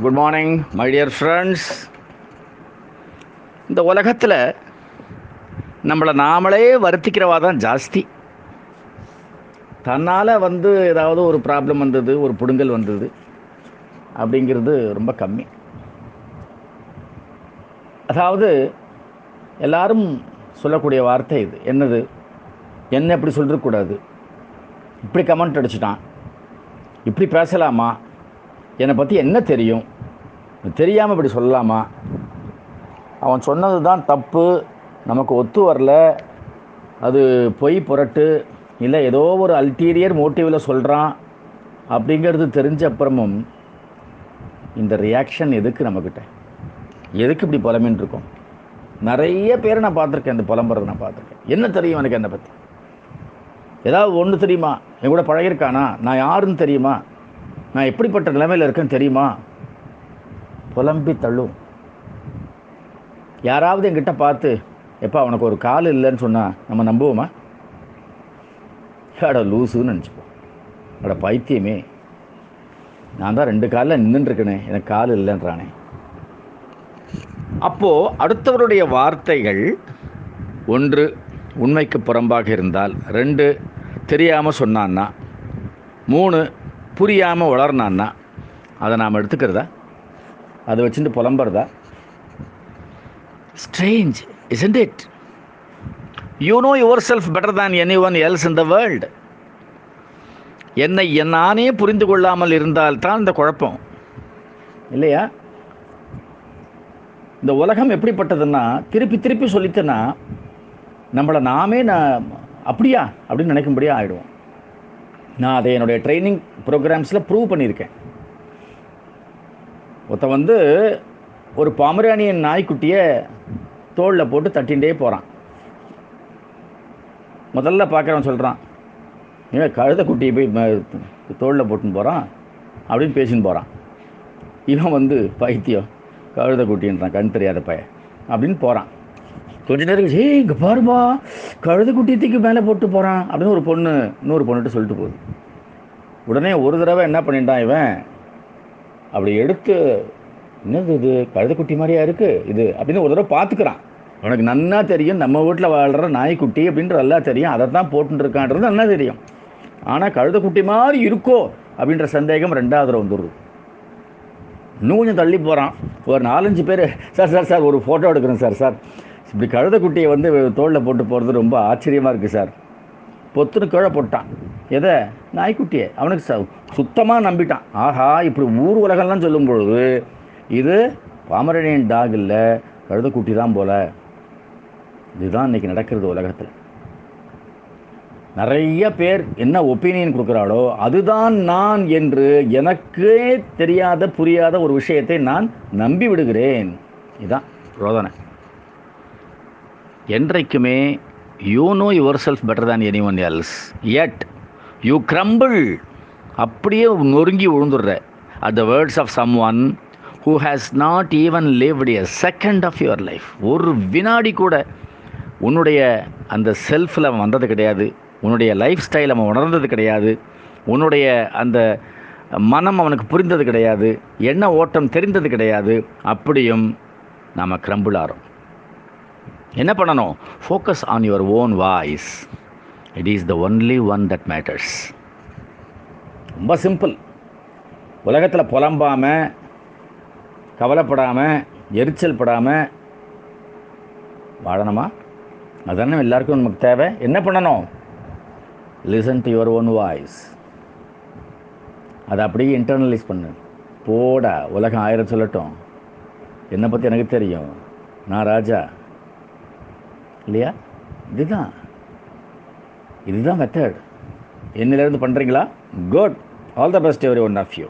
Good morning my dear friends இந்த உலகத்தில் நம்மளை நாமளே வருத்திக்கிறவா தான் ஜாஸ்தி. தன்னால் வந்து ஏதாவது ஒரு ப்ராப்ளம் வந்தது ஒரு புடுங்கல் வந்தது அப்படிங்கிறது ரொம்ப கம்மி. அதாவது எல்லாரும் சொல்லக்கூடிய வார்த்தை இது. என்னது? என்ன இப்படி சொல்லிடக்கூடாது இப்படி கமெண்ட் அடிச்சிட்டான். இப்படி பேசலாமா? என்னை பற்றி என்ன தெரியும்? தெரியாமல் இப்படி சொல்லலாமா? அவன் சொன்னது தான் தப்பு. நமக்கு ஒத்து வரல. அது பொய் புரட்டு. இல்லை ஏதோ ஒரு அல்டீரியர் மோட்டிவில் சொல்கிறான் அப்படிங்கிறது தெரிஞ்ச அப்புறமும் இந்த ரியாக்ஷன் எதுக்கு நம்மக்கிட்ட எதுக்கு இப்படி புலமின்னு இருக்கோம்? நிறைய பேர் நான் பார்த்துருக்கேன். இந்த புலம்புறதை நான் பார்த்துருக்கேன். என்ன தெரியும் எனக்கு என்னை பற்றி ஏதாவது ஒன்று தெரியுமா? என் கூட பழகிருக்கானா நான் யாருன்னு தெரியுமா? நான் எப்படிப்பட்ட நிலைமையில் இருக்கேன்னு தெரியுமா? புலம்பி தள்ளும். யாராவது என்கிட்ட பார்த்து எப்பா அவனுக்கு ஒரு கால் இல்லைன்னு சொன்னால் நம்ம நம்புவோமா? அட லூசுன்னு நினச்சிப்போம். அட பைத்தியமே. நான் தான் ரெண்டு காலில் நின்றுட்டுருக்கேனே எனக்கு கால் இல்லைன்றானே. அப்போது அடுத்தவருடைய வார்த்தைகள் ஒன்று உண்மைக்கு புறம்பாக இருந்தால் ரெண்டு தெரியாமல் சொன்னான்னா மூணு புரியாமல் வளர்னான்னா அதை நாம் எடுத்துக்கிறதா? அதை வச்சுட்டு புலம்புறதா? Strange isn't it you know yourself better than anyone else in the world என்னை நானே புரிந்து கொள்ளாமல் இருந்தால்தான் இந்த குழப்பம். இல்லையா? இந்த உலகம் எப்படிப்பட்டதுன்னா திருப்பி திருப்பி சொல்லித்தனா நம்மளை நாமே நான் அப்படியா? அப்படின்னு நினைக்கும்படியாக ஆகிடுவோம் நான் அதை என்னுடைய ட்ரைனிங் ப்ரோக்ராம்ஸில் ப்ரூவ் பண்ணியிருக்கேன். ஒருத்த வந்து ஒரு பாமரானியன் நாய்க்குட்டியை தோளில் போட்டு தட்டின்டே போகிறான் முதல்ல பார்க்குறவன் சொல்கிறான் ஏன் கழுத குட்டியை போய் தோளில் போட்டுன்னு போகிறான் அப்படின்னு பேசின்னு போகிறான் இவன் வந்து பைத்தியம் கழுத குட்டின்றான் கண் தெரியாத பையன் அப்படின்னு போகிறான் கொஞ்ச நேரம் கழிச்சு, ஏய் இங்கே பாருப்பா கழுது குட்டித்திக்கு மேலே போட்டு போகிறான் அப்படின்னு ஒரு பொண்ணு இன்னொரு பொண்ணுகிட்ட சொல்லிட்டு போகுது. உடனே ஒரு தடவை என்ன பண்ணிட்டான் இவன்? அப்படி எடுத்து என்னது இது? கழுதைக்குட்டி மாதிரியா இருக்குது இது? அப்படின்னு ஒரு தடவை பார்த்துக்கிறான். உனக்கு நன்னா தெரியும் நம்ம வீட்டில் வாழ்கிற நாய்க்குட்டி அப்படின்ற நல்லா தெரியும். அதை தான் போட்டுருக்கான்றது இருக்கான்றது நல்லா தெரியும். ஆனால் கழுதைக்குட்டி மாதிரி இருக்கோ? அப்படின்ற சந்தேகம் ரெண்டாவது தடவை வந்துடுது இன்னும் கொஞ்சம் தள்ளி போகிறான் ஒரு நாலஞ்சு பேர் சார் சார் சார் ஒரு ஃபோட்டோ எடுக்கிறேன் சார் சார். இப்படி கழுதைக்குட்டியை வந்து தோளில் போட்டு போகிறது ரொம்ப ஆச்சரியமாக இருக்குது சார். பொத்துன்னு கீழே போட்டான். எதை? நாய்க்குட்டியை. அவனுக்கு ச சுத்தமாக நம்பிட்டான். ஆஹா இப்படி ஊர் உலகம்லாம் சொல்லும் பொழுது இது பாமரனியன் டாக் இல்லை கழுதக்குட்டி தான் போல். இதுதான் இன்றைக்கி நடக்கிறது உலகத்தில். நிறைய பேர் என்ன ஒப்பீனியன் கொடுக்குறாளோ அதுதான் நான் என்று எனக்கே தெரியாத புரியாத ஒரு விஷயத்தை நான் நம்பி விடுகிறேன். இதுதான் ரோதனை. என்றைக்குமே you know yourself better than anyone else yet you crumble அப்படியே நொறுங்கி விழுந்துடுற at the words of someone who has not even lived a second of your life ஒரு வினாடி கூட உன்னுடைய அந்த செல்ஃபில் அவன் வந்தது கிடையாது. உன்னுடைய லைஃப் ஸ்டைல் அவன் உணர்ந்தது கிடையாது. உன்னுடைய அந்த மனம் அவனுக்கு புரிந்தது கிடையாது. என்ன ஓட்டம் தெரிந்தது கிடையாது. அப்படியும் நாம் கிரம்பிள் ஆகிறோம் என்ன பண்ணணும்? Focus on your own voice it is the only one that matters ரொம்ப சிம்பிள் உலகத்தில் புலம்பாமல் கவலைப்படாமல் எரிச்சல் படாமல் வாழணுமா? அதானே எல்லாருக்கும் நமக்கு தேவை. என்ன பண்ணணும்? Listen to your own voice அதை அப்படியே இன்டர்னலைஸ் பண்ணு. போடா உலகம் ஆயிரம் சொல்லட்டும். என்னை பற்றி எனக்கு தெரியும். நான் ராஜா. இல்லையா? இதுதான். இதுதான் மெத்தட் என்னிலேருந்து பண்ணுறீங்களா good all the best every one of you